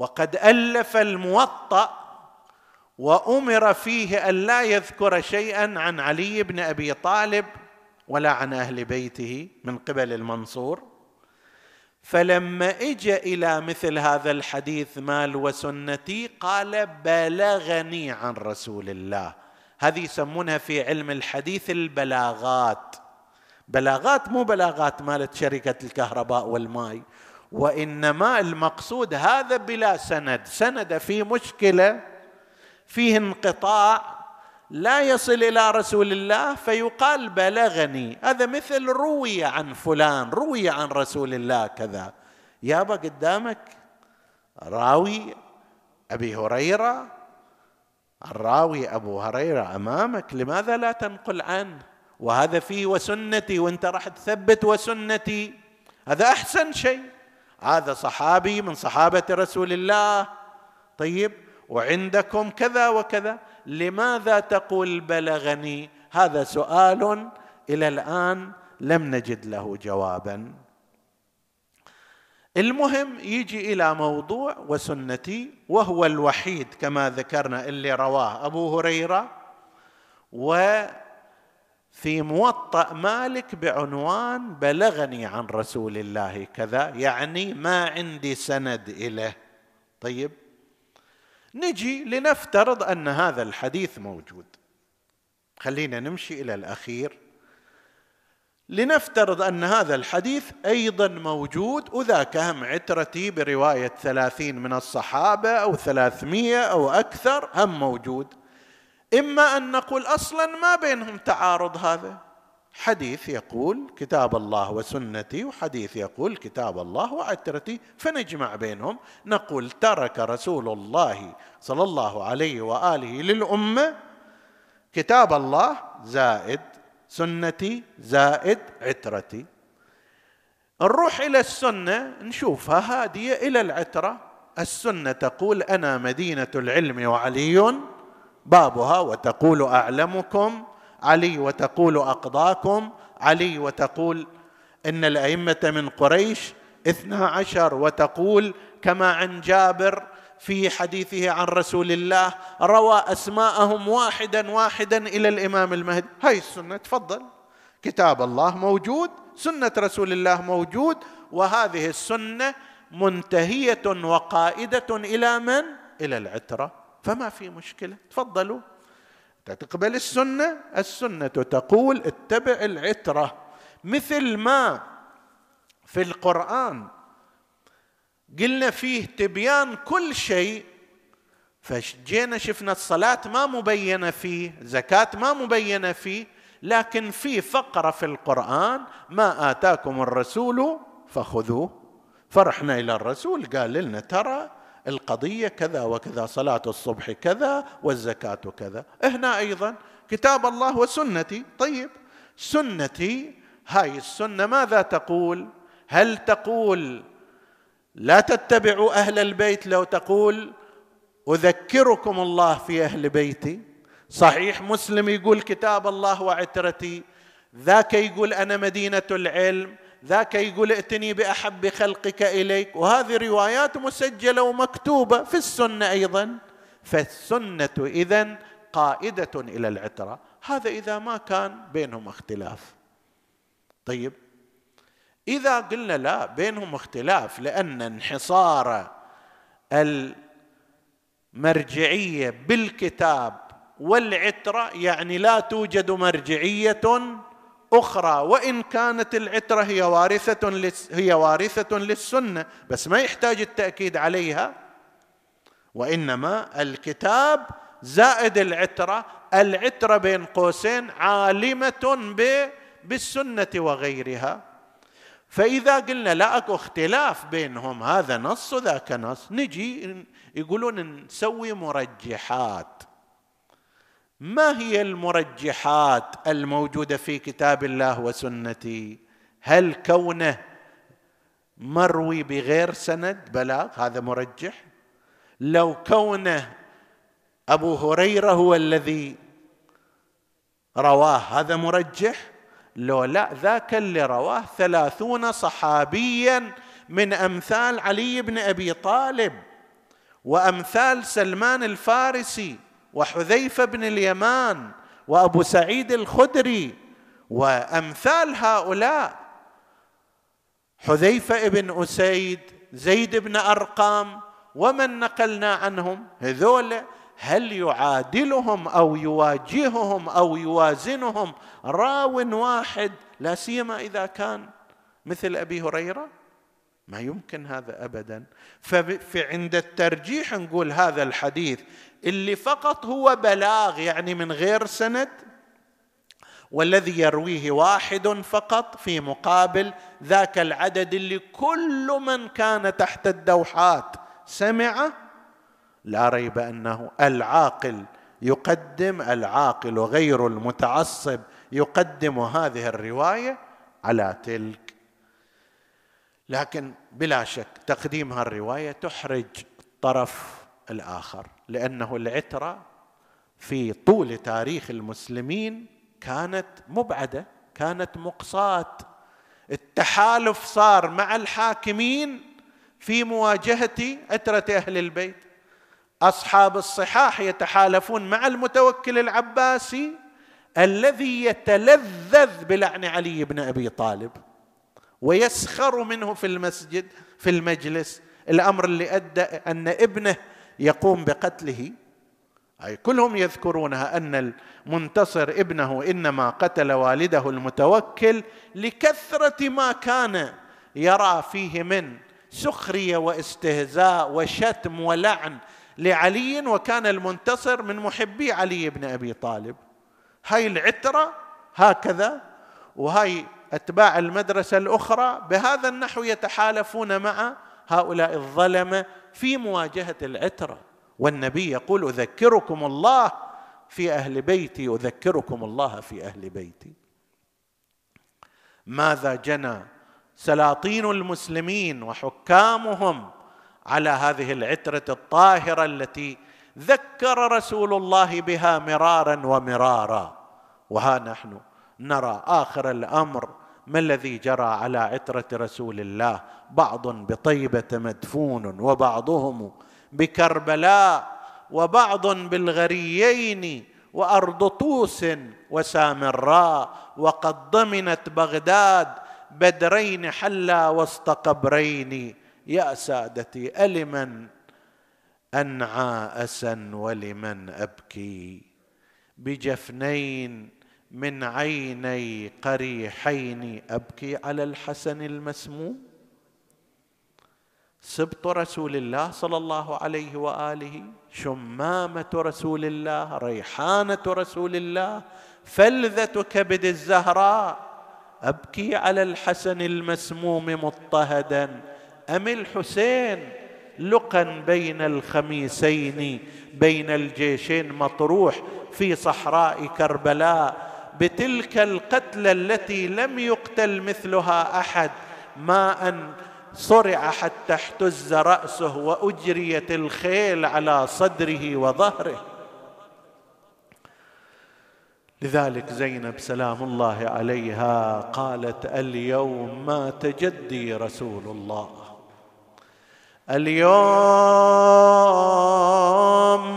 A: وقد ألف الموطأ وأمر فيه أن لا يذكر شيئا عن علي بن أبي طالب ولا عن أهل بيته من قبل المنصور. فلما اجى إلى مثل هذا الحديث مال وسنتي قال بلغني عن رسول الله. هذه يسمونها في علم الحديث البلاغات. بلاغات مو بلاغات مالت شركة الكهرباء والماء وإنما المقصود هذا بلا سند. سند في مشكلة فيه انقطاع لا يصل إلى رسول الله فيقال بلغني. هذا مثل روي عن فلان روي عن رسول الله كذا. يابا قدامك راوي أبي هريرة الراوي أبو هريرة أمامك لماذا لا تنقل عنه؟ وهذا فيه وسنتي وانت راح تثبت وسنتي. هذا أحسن شيء. هذا صحابي من صحابة رسول الله. طيب وعندكم كذا وكذا. لماذا تقول بلغني؟ هذا سؤال إلى الآن لم نجد له جوابا. المهم يجي إلى موضوع وسنتي وهو الوحيد كما ذكرنا اللي رواه أبو هريرة وفي موطأ مالك بعنوان بلغني عن رسول الله كذا يعني ما عندي سند إليه. طيب نجي لنفترض أن هذا الحديث موجود. خلينا نمشي إلى الأخير. لنفترض أن هذا الحديث أيضا موجود وذاك هم عترتي برواية ثلاثين من الصحابة أو ثلاثمية أو أكثر هم موجود. إما أن نقول أصلا ما بينهم تعارض هذا. حديث يقول كتاب الله وسنتي وحديث يقول كتاب الله وعترتي فنجمع بينهم. نقول ترك رسول الله صلى الله عليه وآله للأمة كتاب الله زائد سنتي زائد عترتي. نروح إلى السنة نشوفها هادية إلى العترة. السنة تقول أنا مدينة العلم وعلي. بابها وتقول أعلمكم علي وتقول أقضاكم علي وتقول إن الأئمة من قريش اثنا عشر وتقول كما عن جابر في حديثه عن رسول الله روى أسماءهم واحدا واحدا إلى الإمام المهدي. هاي السنة تفضل. كتاب الله موجود سنة رسول الله موجود وهذه السنة منتهية وقائدة إلى من؟ إلى العترة. فما في مشكلة. تفضلوا. تقبل السنة؟ السنة تقول اتبع العترة. مثل ما في القرآن قلنا فيه تبيان كل شيء فجينا شفنا الصلاة ما مبينة فيه زكاة ما مبينة فيه لكن في فقرة في القرآن ما آتاكم الرسول فخذوه. فرحنا إلى الرسول قال لنا ترى القضية كذا وكذا صلاة الصبح كذا والزكاة كذا. هنا أيضا كتاب الله وسنتي. طيب سنتي هاي السنة ماذا تقول؟ هل تقول لا تتبعوا أهل البيت لو تقول أذكركم الله في أهل بيتي؟ صحيح مسلم يقول كتاب الله وعترتي ذاك يقول أنا مدينة العلم ذاك يقول ائتني بأحب خلقك إليك. وهذه روايات مسجلة ومكتوبة في السنة أيضا. فالسنة اذا قائدة إلى العترة. هذا إذا ما كان بينهم اختلاف. طيب. إذا قلنا لا بينهم اختلاف لأن انحصار المرجعية بالكتاب والعترة يعني لا توجد مرجعية أخرى وإن كانت العترة هي وارثة هي وارثة للسنة بس ما يحتاج التأكيد عليها وإنما الكتاب زائد العترة العترة بين قوسين عالمة بالسنة وغيرها. فإذا قلنا لا أكو اختلاف بينهم هذا نص وذاك نص نجي يقولون نسوي مرجحات. ما هي المرجحات الموجودة في كتاب الله وسنتي؟ هل كونه مروي بغير سند؟ بلاغ هذا مرجح. لو كونه أبو هريرة هو الذي رواه هذا مرجح. لو لا ذاك اللي رواه ثلاثون صحابيا من أمثال علي بن أبي طالب وأمثال سلمان الفارسي. وحذيفة بن اليمان وأبو سعيد الخدري وأمثال هؤلاء. حذيفة بن أسيد زيد بن أرقام ومن نقلنا عنهم؟ هذول هل يعادلهم أو يواجههم أو يوازنهم؟ راو واحد لا سيما إذا كان مثل أبي هريرة. ما يمكن هذا ابدا. فعند الترجيح نقول هذا الحديث اللي فقط هو بلاغ يعني من غير سند والذي يرويه واحد فقط في مقابل ذاك العدد اللي كل من كان تحت الدوحات سمعه لا ريب أنه العاقل يقدم العاقل غير المتعصب يقدم هذه الرواية على تلك لكن بلا شك تقديم الروايه تحرج الطرف الآخر لأنه العترة في طول تاريخ المسلمين كانت مبعدة كانت مقصاة. التحالف صار مع الحاكمين في مواجهة عترة أهل البيت. أصحاب الصحاح يتحالفون مع المتوكل العباسي الذي يتلذذ بلعن علي بن أبي طالب. ويسخر منه في المسجد في المجلس. الأمر اللي أدى أن ابنه يقوم بقتله أي كلهم يذكرونها أن المنتصر ابنه إنما قتل والده المتوكل لكثرة ما كان يرى فيه من سخرية واستهزاء وشتم ولعن لعلي وكان المنتصر من محبي علي بن أبي طالب. هاي العترة هكذا وهاي أتباع المدرسة الأخرى بهذا النحو يتحالفون مع هؤلاء الظلمة في مواجهة العترة. والنبي يقول أذكركم الله في أهل بيتي أذكركم الله في أهل بيتي. ماذا جنى سلاطين المسلمين وحكامهم على هذه العترة الطاهرة التي ذكر رسول الله بها مرارا ومرارا؟ وها نحن نرى آخر الأمر. ما الذي جرى على عتره رسول الله؟ بعض بطيبة مدفون وبعضهم بكربلاء وبعض بالغريين وأرض طوس وسامراء وقد ضمنت بغداد بدرين حلا وسط قبرين. يا سادتي ألمن أنعى أسا ولمن أبكي؟ بجفنين من عيني قريحين أبكي على الحسن المسموم. سبط رسول الله صلى الله عليه وآله شمامة رسول الله ريحانة رسول الله فلذة كبد الزهراء. أبكي على الحسن المسموم مضطهدا. أم الحسين؟ لقا بين الخميسين بين الجيشين مطروح في صحراء كربلاء. بتلك القتله التي لم يقتل مثلها أحد ما ان صرع حتى احتز رأسه وأجريت الخيل على صدره وظهره. لذلك زينب سلام الله عليها قالت اليوم مات جدي رسول الله. اليوم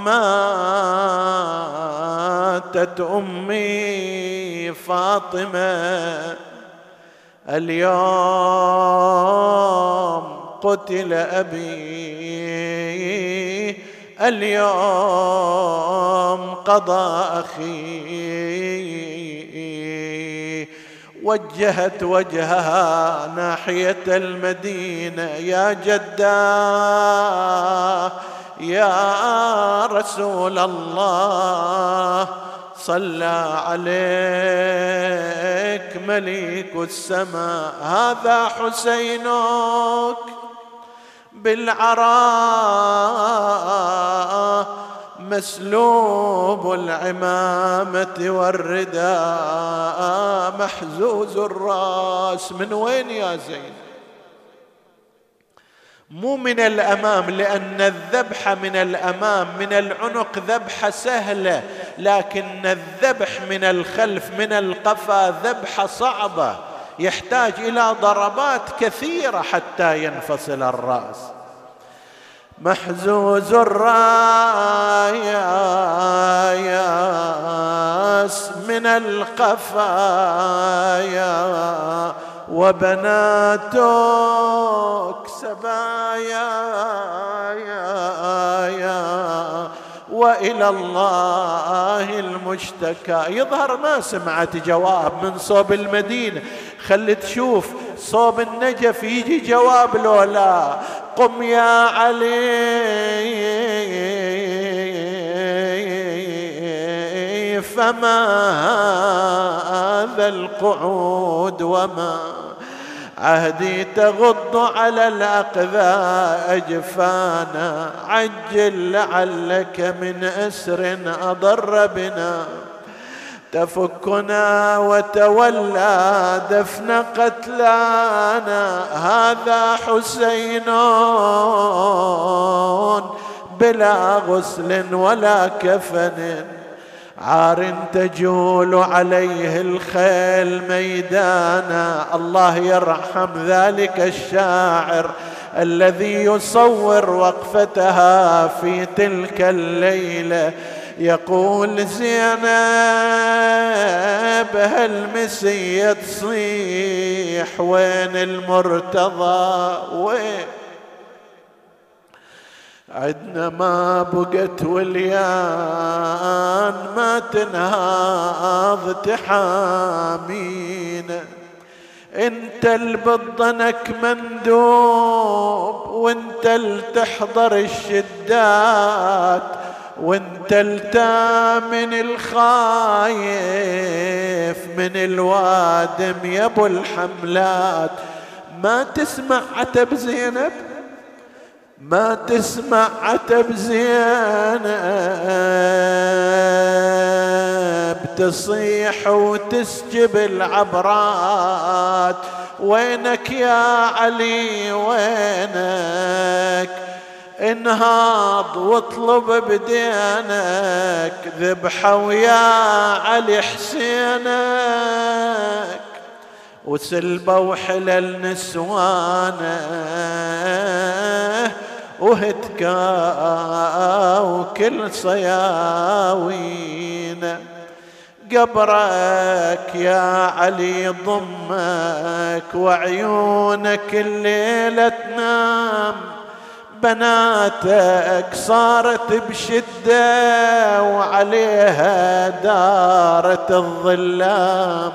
A: ماتت أمي فاطمة اليوم قتل أبي اليوم قضى أخي. وجهت وجهها ناحية المدينة يا جدا يا رسول الله. صلى عليك مليك السماء. هذا حسينك بالعراء مسلوب العمامة والرداء محزوز الرأس. من وين يا زين؟ مو من الأمام لأن الذبح من الأمام من العنق ذبحه سهله لكن الذبح من الخلف من القفا ذبحه صعبه يحتاج إلى ضربات كثيرة حتى ينفصل الرأس. محزوز الراياس من القفايا وبناتك سبايا وإلى الله المشتكى. يظهر ما سمعت جواب من صوب المدينة. خلي تشوف صوب النجف يجي جواب لولا. قم يا علي. فما هذا القعود وما عهدي تغض على الأقذى أجفانا عجل لعلك من أسر أضر بنا. تفكنا وتولى دفن قتلانا هذا حسين بلا غسل ولا كفن. عار تجول عليه الخيل ميدانا الله يرحم ذلك الشاعر الذي يصور وقفتها في تلك الليلة. يقول زينب هالمسية تصيح وين المرتضى؟ وين عدنا ما بقت وليان ما تنهاض تحامينا انت اللي بضنك مندوب وانت تحضر الشدات وانت التامن الخايف من الوادم يا أبو الحملات. ما تسمع عتب زينب؟ ما تسمع عتب زينب تصيح وتسجب العبرات. وينك يا علي؟ وينك؟ انهاض واطلب بدينك. ذبحة ويا علي حسينك. وسلبة وحلل نسوانه. وهتكا وكل صياوين. قبرك يا علي ضمك وعيونك الليلة تنام. بناتك صارت بشدة وعليها دارت الظلام.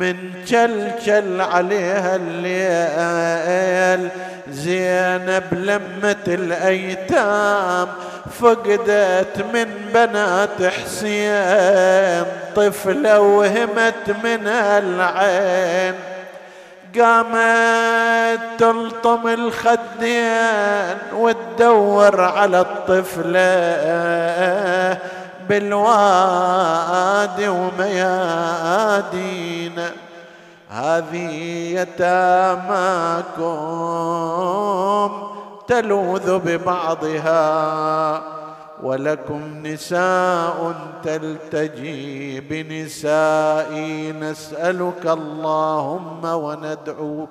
A: من جل عليها الليل. زينب لمة الأيتام فقدت من بنات حسين طفلة وهمت من العين. قامت تلطم الخدين وتدور على الطفلة. بالوادي وميادين. هذه يتاماكم تلوذ ببعضها ولكم نساء تلتجي بنسائي نسألك اللهم وندعوك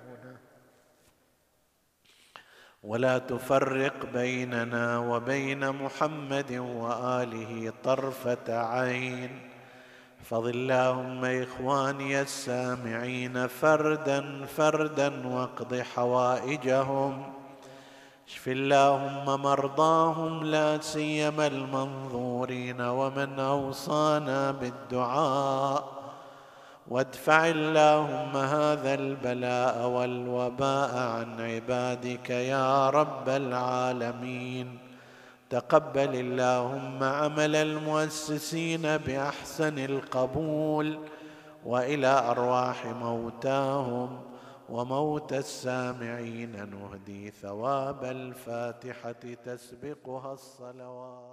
A: ولا تفرق بيننا وبين محمد وآله طرفة عين. احفظ اللهم إخواني السامعين فردا فردا واقض حوائجهم. اشف اللهم مرضاهم لا سيما المنظورين ومن أوصانا بالدعاء. وادفع اللهم هذا البلاء والوباء عن عبادك يا رب العالمين. تقبل اللهم عمل المؤسسين بأحسن القبول وإلى أرواح موتاهم وموت السامعين. نهدي ثواب الفاتحة تسبقها الصلوات.